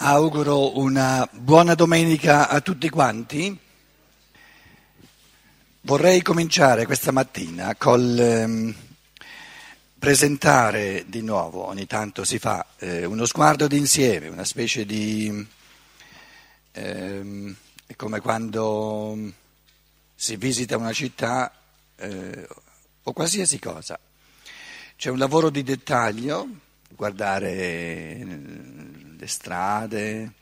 Auguro una buona domenica a tutti quanti. Vorrei cominciare questa mattina col ehm, presentare di nuovo, ogni tanto si fa eh, uno sguardo d'insieme, una specie di... ehm, è come quando si visita una città eh, o qualsiasi cosa. C'è un lavoro di dettaglio, guardare le strade,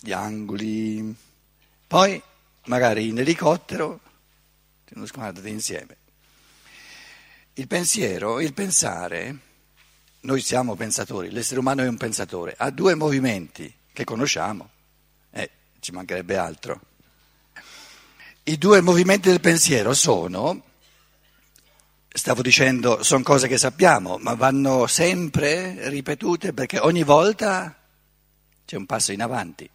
gli angoli, poi magari in elicottero, uno sguardo insieme. Il pensiero, il pensare, noi siamo pensatori, l'essere umano è un pensatore, ha due movimenti che conosciamo, eh, ci mancherebbe altro. I due movimenti del pensiero sono Stavo dicendo, sono cose che sappiamo, ma vanno sempre ripetute perché ogni volta c'è un passo in avanti.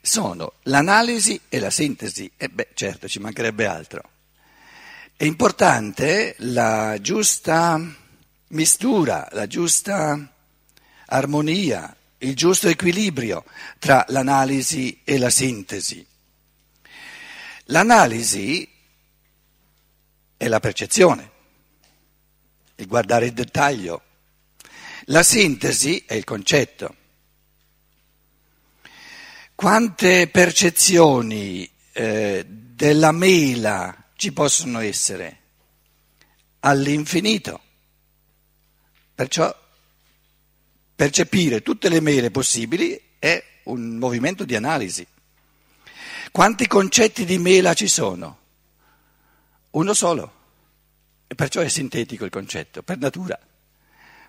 Sono l'analisi e la sintesi. E beh, certo, ci mancherebbe altro. È importante la giusta mistura, la giusta armonia, il giusto equilibrio tra l'analisi e la sintesi. L'analisi è la percezione il guardare il dettaglio. La sintesi è il concetto. Quante percezioni eh, della mela ci possono essere? All'infinito. Perciò percepire tutte le mele possibili è un movimento di analisi. Quanti concetti di mela ci sono? Uno solo. E perciò è sintetico il concetto, per natura,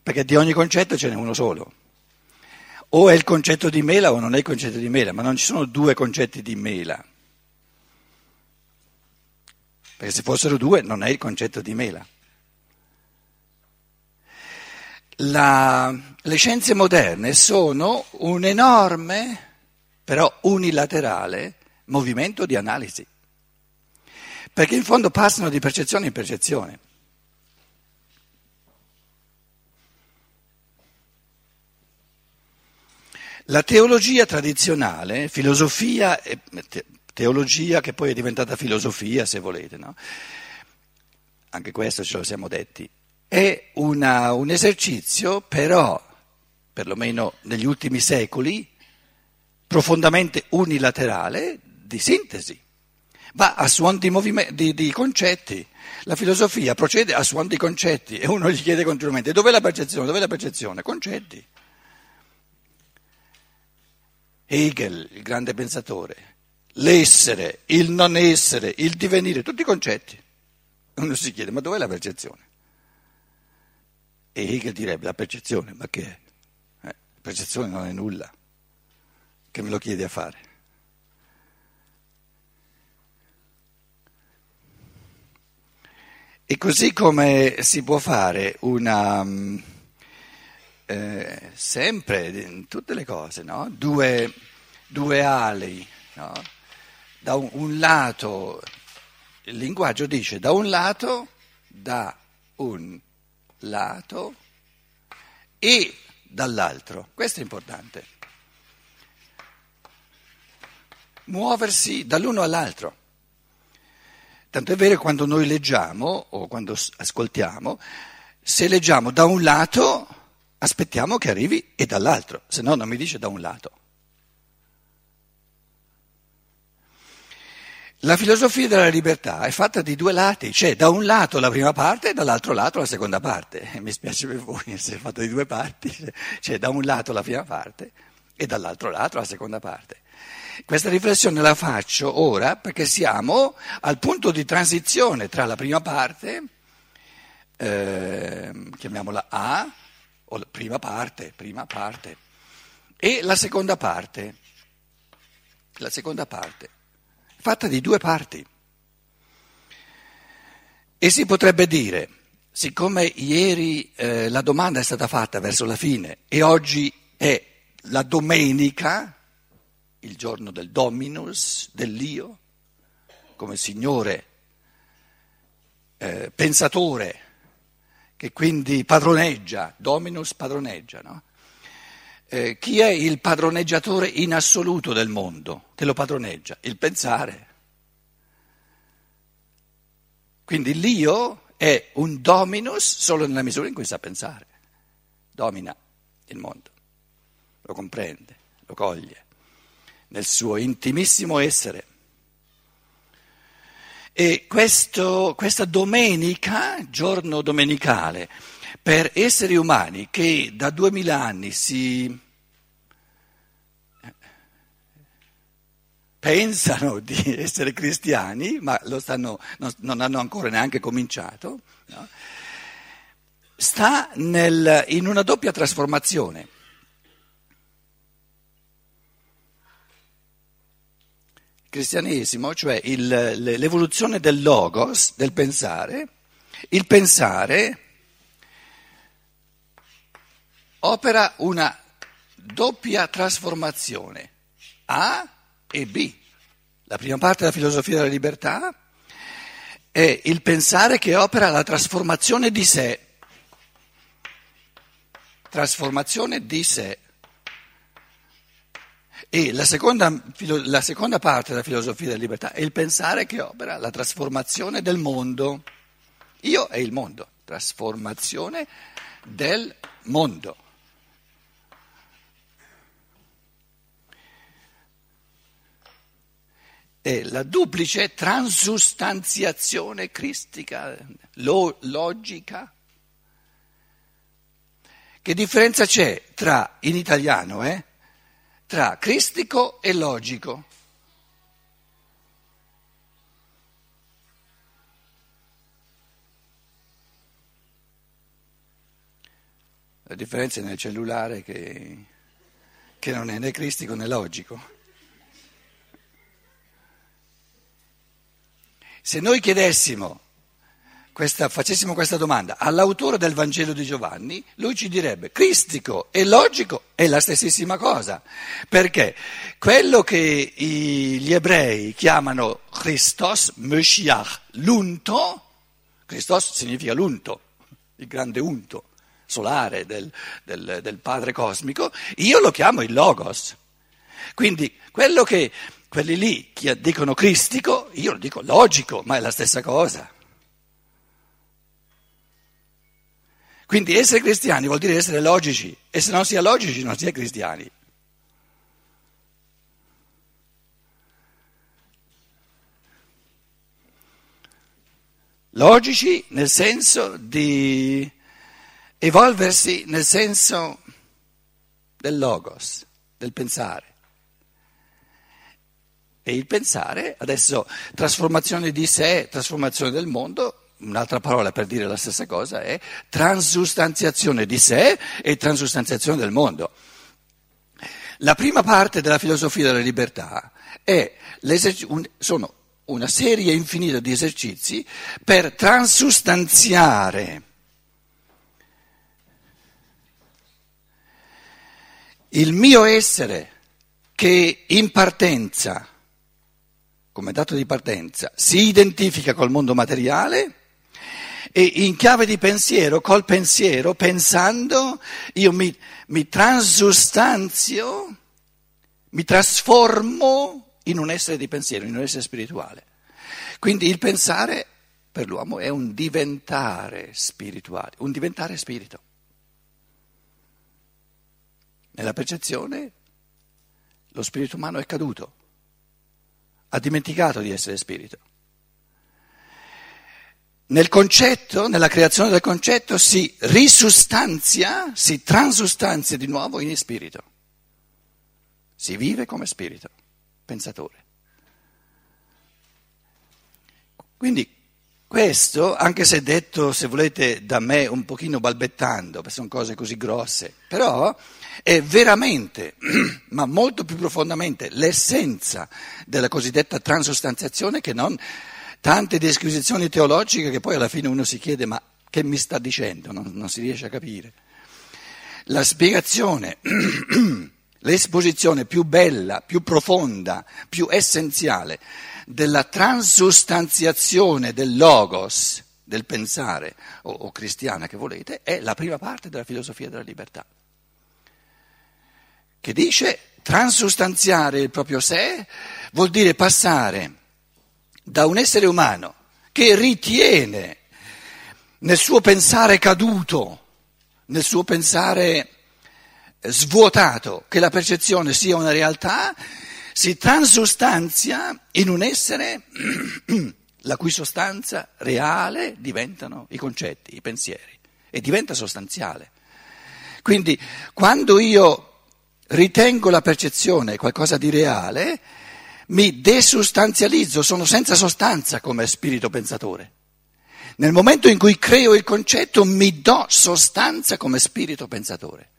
perché di ogni concetto ce n'è uno solo. O è il concetto di mela o non è il concetto di mela, ma non ci sono due concetti di mela. Perché se fossero due non è il concetto di mela. La, le scienze moderne sono un enorme, però unilaterale, movimento di analisi, perché in fondo passano di percezione in percezione. La teologia tradizionale, filosofia, teologia che poi è diventata filosofia se volete, no? anche questo ce lo siamo detti, è una, un esercizio però, perlomeno negli ultimi secoli, profondamente unilaterale di sintesi. Va a suon di, movime- di, di concetti. La filosofia procede a suon di concetti e uno gli chiede continuamente dov'è la percezione, dov'è la percezione? Concetti. Hegel, il grande pensatore, l'essere, il non essere, il divenire, tutti i concetti. Uno si chiede, ma dov'è la percezione? E Hegel direbbe, la percezione, ma che è? Eh, la percezione non è nulla, che me lo chiedi a fare. E così come si può fare una eh, sempre, in tutte le cose, no? due, due, ali. No? Da un, un, lato, il linguaggio dice da un lato, da un lato e dall'altro. Questo è importante. Muoversi dall'uno all'altro. Tanto è vero che quando noi leggiamo o quando ascoltiamo, se leggiamo da un lato aspettiamo che arrivi e dall'altro, se no non mi dice da un lato. La filosofia della libertà è fatta di due lati, c'è da un lato la prima parte e dall'altro lato la seconda parte. Mi spiace per voi se è fatta di due parti, c'è da un lato la prima parte e dall'altro lato la seconda parte. Questa riflessione la faccio ora perché siamo al punto di transizione tra la prima parte, eh, chiamiamola A, o prima parte, prima parte, e la seconda parte, la seconda parte, fatta di due parti. E si potrebbe dire, siccome ieri eh, la domanda è stata fatta verso la fine e oggi è la domenica, il giorno del Dominus, dell'Io, come Signore eh, pensatore, che quindi padroneggia, dominus padroneggia, no? eh, chi è il padroneggiatore in assoluto del mondo, che lo padroneggia? Il pensare. Quindi l'io è un dominus solo nella misura in cui sa pensare, domina il mondo, lo comprende, lo coglie nel suo intimissimo essere. E questo, questa domenica, giorno domenicale, per esseri umani che da duemila anni si pensano di essere cristiani, ma stanno, non, non, hanno ancora neanche cominciato, no? sta nel, in una doppia trasformazione. Cristianesimo, cioè il, l'evoluzione del logos, del pensare, il pensare opera una doppia trasformazione. A e B. La prima parte della filosofia della libertà è il pensare che opera la trasformazione di sé. Trasformazione di sé. E la seconda, la seconda parte della filosofia della libertà è il pensare che opera la trasformazione del mondo. Io e il mondo, trasformazione del mondo. è la duplice transustanziazione cristica, lo, logica. Che differenza c'è tra, in italiano, eh, tra cristico e logico? La differenza è nel cellulare che, che non è né cristico né logico. Se noi chiedessimo, questa, facessimo questa domanda all'autore del Vangelo di Giovanni, lui ci direbbe cristico e logico è la stessissima cosa, perché quello che gli ebrei chiamano Christos, Meshiach, l'unto, Christos significa l'unto, il grande unto solare del, del, del Padre cosmico, io lo chiamo il Logos. Quindi quello che quelli lì dicono cristico, io lo dico logico, ma è la stessa cosa. Quindi essere cristiani vuol dire essere logici e se non si è logici non si è cristiani. Logici nel senso di evolversi nel senso del logos, del pensare. E il pensare, adesso trasformazione di sé, trasformazione del mondo, un'altra parola per dire la stessa cosa è transustanziazione di sé e transustanziazione del mondo. La prima parte della filosofia della libertà un, sono una serie infinita di esercizi per transustanziare il mio essere che in partenza come dato di partenza, si identifica col mondo materiale e in chiave di pensiero, col pensiero, pensando, io mi, mi transustanzio, mi trasformo in un essere di pensiero, in un essere spirituale. Quindi il pensare per l'uomo è un diventare spirituale, un diventare spirito. Nella percezione lo spirito umano è caduto ha dimenticato di essere spirito. Nel concetto, nella creazione del concetto, si risustanzia, si transustanzia di nuovo in spirito. Si vive come spirito, pensatore. Quindi questo, anche se detto, se volete, da me un pochino balbettando, perché sono cose così grosse, però è veramente, ma molto più profondamente, l'essenza della cosiddetta transustanziazione che non tante disquisizioni teologiche che poi alla fine uno si chiede ma che mi sta dicendo, non, non si riesce a capire. La spiegazione, l'esposizione più bella, più profonda, più essenziale della transustanziazione del logos, del pensare o, o cristiana che volete, è la prima parte della filosofia della libertà. che dice transustanziare il proprio sé vuol dire passare da un essere umano che ritiene nel suo pensare caduto, nel suo pensare svuotato, che la percezione sia una realtà, si transustanzia in un essere la cui sostanza reale diventano i concetti, i pensieri, e diventa sostanziale. Quindi quando io ritengo la percezione qualcosa di reale, mi desustanzializzo, sono senza sostanza come spirito pensatore. Nel momento in cui creo il concetto mi do sostanza come spirito pensatore.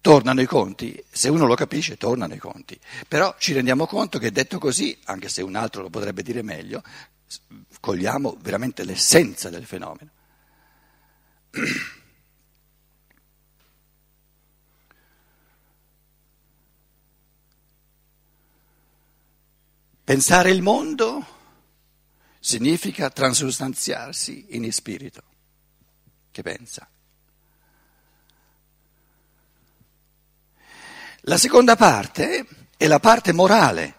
Tornano i conti, se uno lo capisce tornano i conti, però ci rendiamo conto che detto così, anche se un altro lo potrebbe dire meglio, cogliamo veramente l'essenza del fenomeno. Pensare il mondo significa transustanziarsi in spirito che pensa. La seconda parte è la parte morale.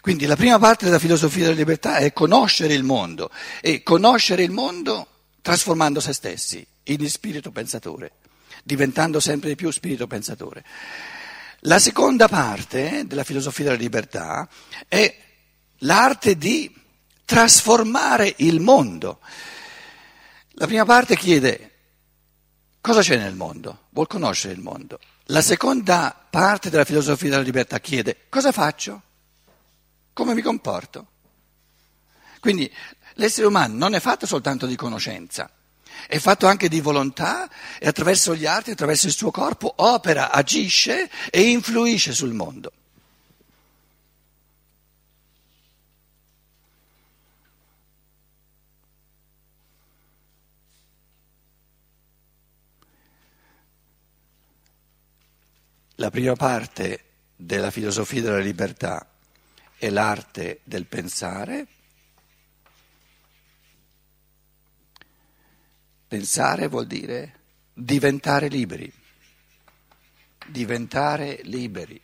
Quindi la prima parte della filosofia della libertà è conoscere il mondo e conoscere il mondo trasformando se stessi in spirito pensatore, diventando sempre di più spirito pensatore. La seconda parte della filosofia della libertà è l'arte di trasformare il mondo. La prima parte chiede cosa c'è nel mondo, vuol conoscere il mondo. La seconda parte della filosofia della libertà chiede cosa faccio, come mi comporto. Quindi l'essere umano non è fatto soltanto di conoscenza, è fatto anche di volontà e attraverso gli arti, attraverso il suo corpo, opera, agisce e influisce sul mondo. La prima parte della filosofia della libertà è l'arte del pensare. Pensare vuol dire diventare liberi, diventare liberi.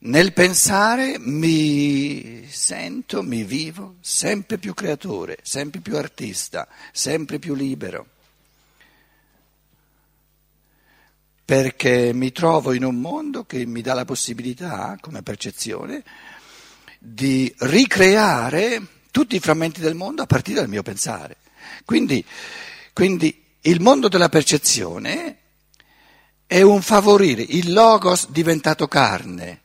Nel pensare mi sento, mi vivo sempre più creatore, sempre più artista, sempre più libero. Perché mi trovo in un mondo che mi dà la possibilità, come percezione, di ricreare tutti i frammenti del mondo a partire dal mio pensare. Quindi, quindi il mondo della percezione è un favorire il logos diventato carne,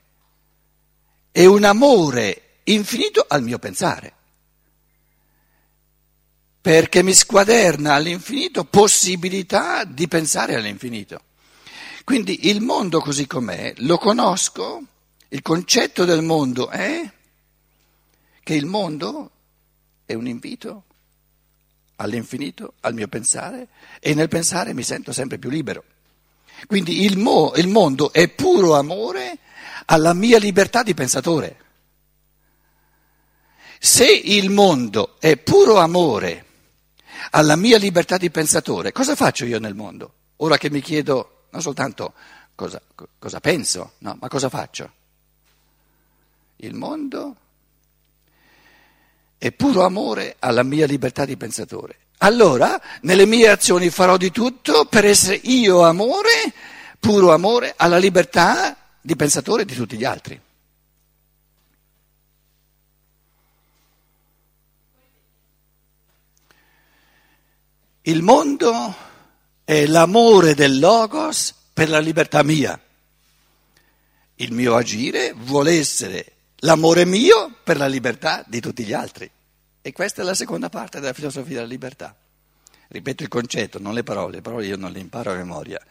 è un amore infinito al mio pensare, perché mi squaderna all'infinito possibilità di pensare all'infinito. Quindi il mondo così com'è lo conosco, il concetto del mondo è che il mondo è un invito all'infinito, al mio pensare e nel pensare mi sento sempre più libero. Quindi il, mo, il mondo è puro amore alla mia libertà di pensatore. Se il mondo è puro amore alla mia libertà di pensatore, cosa faccio io nel mondo? Ora che mi chiedo non soltanto cosa, cosa penso, no, ma cosa faccio. Il mondo è puro amore alla mia libertà di pensatore. Allora, nelle mie azioni farò di tutto per essere io amore, puro amore alla libertà di pensatore di tutti gli altri. Il mondo è l'amore del Logos per la libertà mia. Il mio agire vuole essere l'amore mio per la libertà di tutti gli altri. E questa è la seconda parte della filosofia della libertà. Ripeto il concetto, non le parole, le parole io non le imparo a memoria,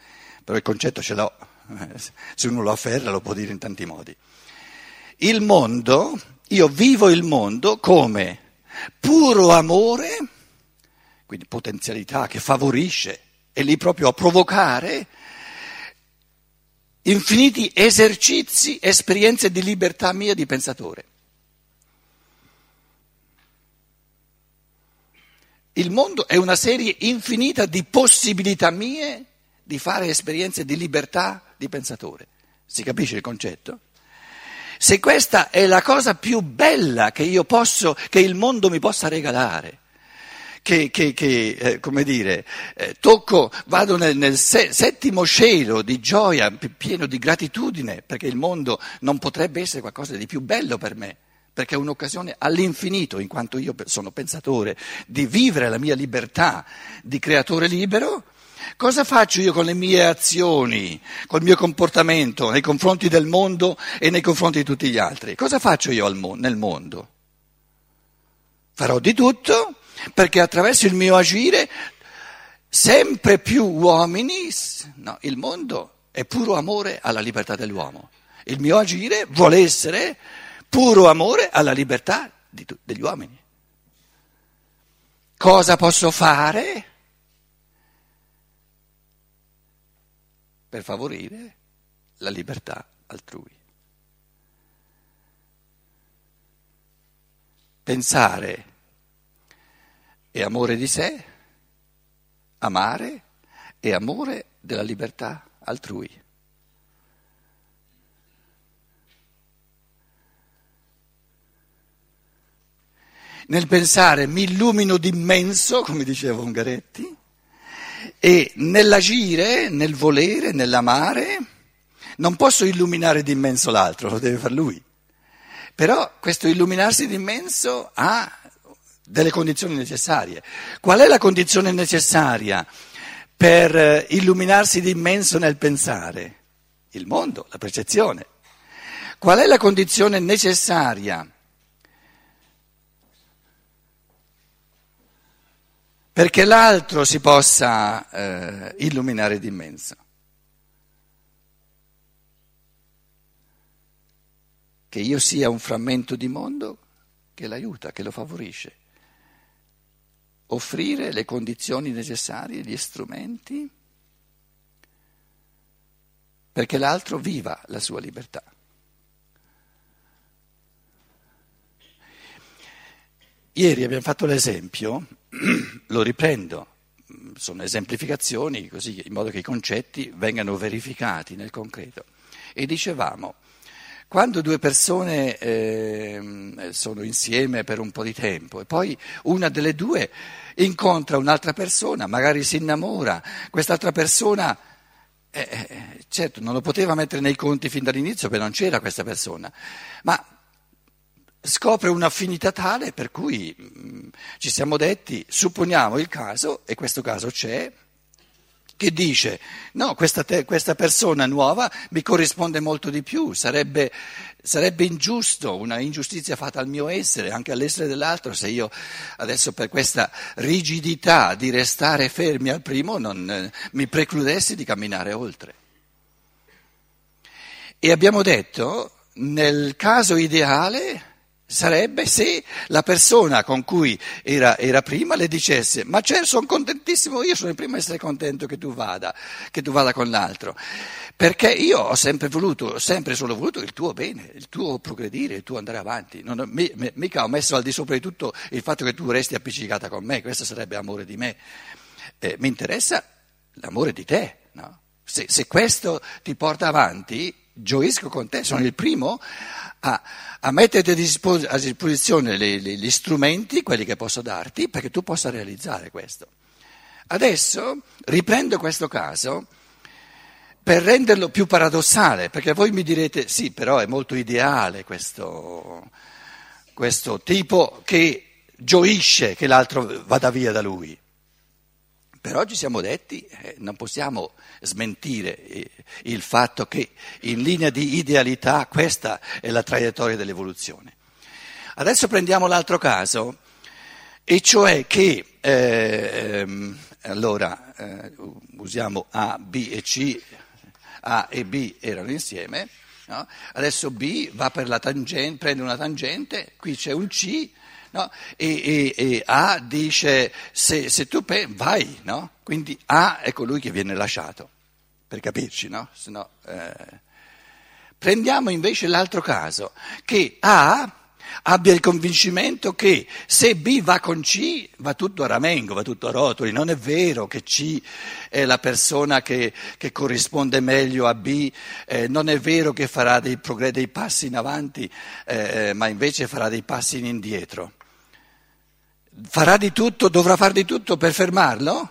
però il concetto ce l'ho, se uno lo afferra lo può dire in tanti modi. Il mondo, io vivo il mondo come puro amore, quindi potenzialità che favorisce è lì proprio a provocare infiniti esercizi, esperienze di libertà mia di pensatore. Il mondo è una serie infinita di possibilità mie di fare esperienze di libertà di pensatore. Si capisce il concetto? Se questa è la cosa più bella che io posso, che il mondo mi possa regalare, che, che, che eh, come dire, eh, tocco, vado nel, nel se, settimo cielo di gioia, pieno di gratitudine, perché il mondo non potrebbe essere qualcosa di più bello per me, perché è un'occasione all'infinito, in quanto io sono pensatore, di vivere la mia libertà di creatore libero. Cosa faccio io con le mie azioni, col mio comportamento nei confronti del mondo e nei confronti di tutti gli altri? Cosa faccio io nel mondo? Farò di tutto perché attraverso il mio agire sempre più uomini, no, il mondo è puro amore alla libertà dell'uomo. Il mio agire vuole essere puro amore alla libertà di, degli uomini. Cosa posso fare per favorire la libertà altrui? Pensare e amore di sé, amare e amore della libertà altrui. Nel pensare mi illumino d'immenso, come diceva Ungaretti, e nell'agire, nel volere, nell'amare, non posso illuminare d'immenso l'altro, lo deve fare lui. Però questo illuminarsi d'immenso ha delle condizioni necessarie. Qual è la condizione necessaria per eh, illuminarsi di immenso nel pensare? Il mondo, la percezione. Qual è la condizione necessaria perché l'altro si possa eh, illuminare di immenso? Che io sia un frammento di mondo che l'aiuta, che lo favorisce offrire le condizioni necessarie, gli strumenti, perché l'altro viva la sua libertà. Ieri abbiamo fatto l'esempio, lo riprendo, sono esemplificazioni così in modo che i concetti vengano verificati nel concreto. E dicevamo, quando due persone eh, sono insieme per un po' di tempo e poi una delle due incontra un'altra persona, magari si innamora, quest'altra persona, eh, eh, certo non lo poteva mettere nei conti fin dall'inizio perché non c'era questa persona, ma scopre un'affinità tale per cui mh, mm, ci siamo detti, supponiamo il caso, e questo caso c'è, che dice no, questa, te, questa, persona nuova mi corrisponde molto di più, sarebbe, sarebbe, ingiusto, una ingiustizia fatta al mio essere, anche all'essere dell'altro, se io adesso per questa rigidità di restare fermi al primo non eh, mi precludessi di camminare oltre. E abbiamo detto, nel caso ideale, sarebbe se la persona con cui era, era prima le dicesse ma certo sono contentissimo, io sono il primo a essere contento che tu vada, che tu vada con l'altro, perché io ho sempre voluto, sempre solo voluto il tuo bene, il tuo progredire, il tuo andare avanti, non ho, mi, mica ho messo al di sopra di tutto il fatto che tu resti appiccicata con me, questo sarebbe amore di me, eh, mi interessa l'amore di te, no? se, se questo ti porta avanti, gioisco con te, sono il primo a, a mettere a, disposizione le, le, gli strumenti, quelli che posso darti, perché tu possa realizzare questo. Adesso riprendo questo caso per renderlo più paradossale, perché voi mi direte sì, però è molto ideale questo, questo tipo che gioisce che l'altro vada via da lui. Però ci siamo detti, eh, non possiamo smentire eh, il fatto che in linea di idealità questa è la traiettoria dell'evoluzione. Adesso prendiamo l'altro caso, e cioè che, eh, allora, eh, usiamo A, B e C, A e B erano insieme, no? adesso B va per la tangente, prende una tangente, qui c'è un C, No? E, e, e, A dice se, se tu pe- vai, no? quindi A è colui che viene lasciato, per capirci, no? Sennò, eh... Prendiamo invece l'altro caso, che A abbia il convincimento che se B va con C va tutto a ramengo, va tutto a rotoli, non è vero che C è la persona che, che corrisponde meglio a B, eh, non è vero che farà dei, dei passi in avanti, eh, ma invece farà dei passi in indietro. Farà di tutto, dovrà fare di tutto per fermarlo?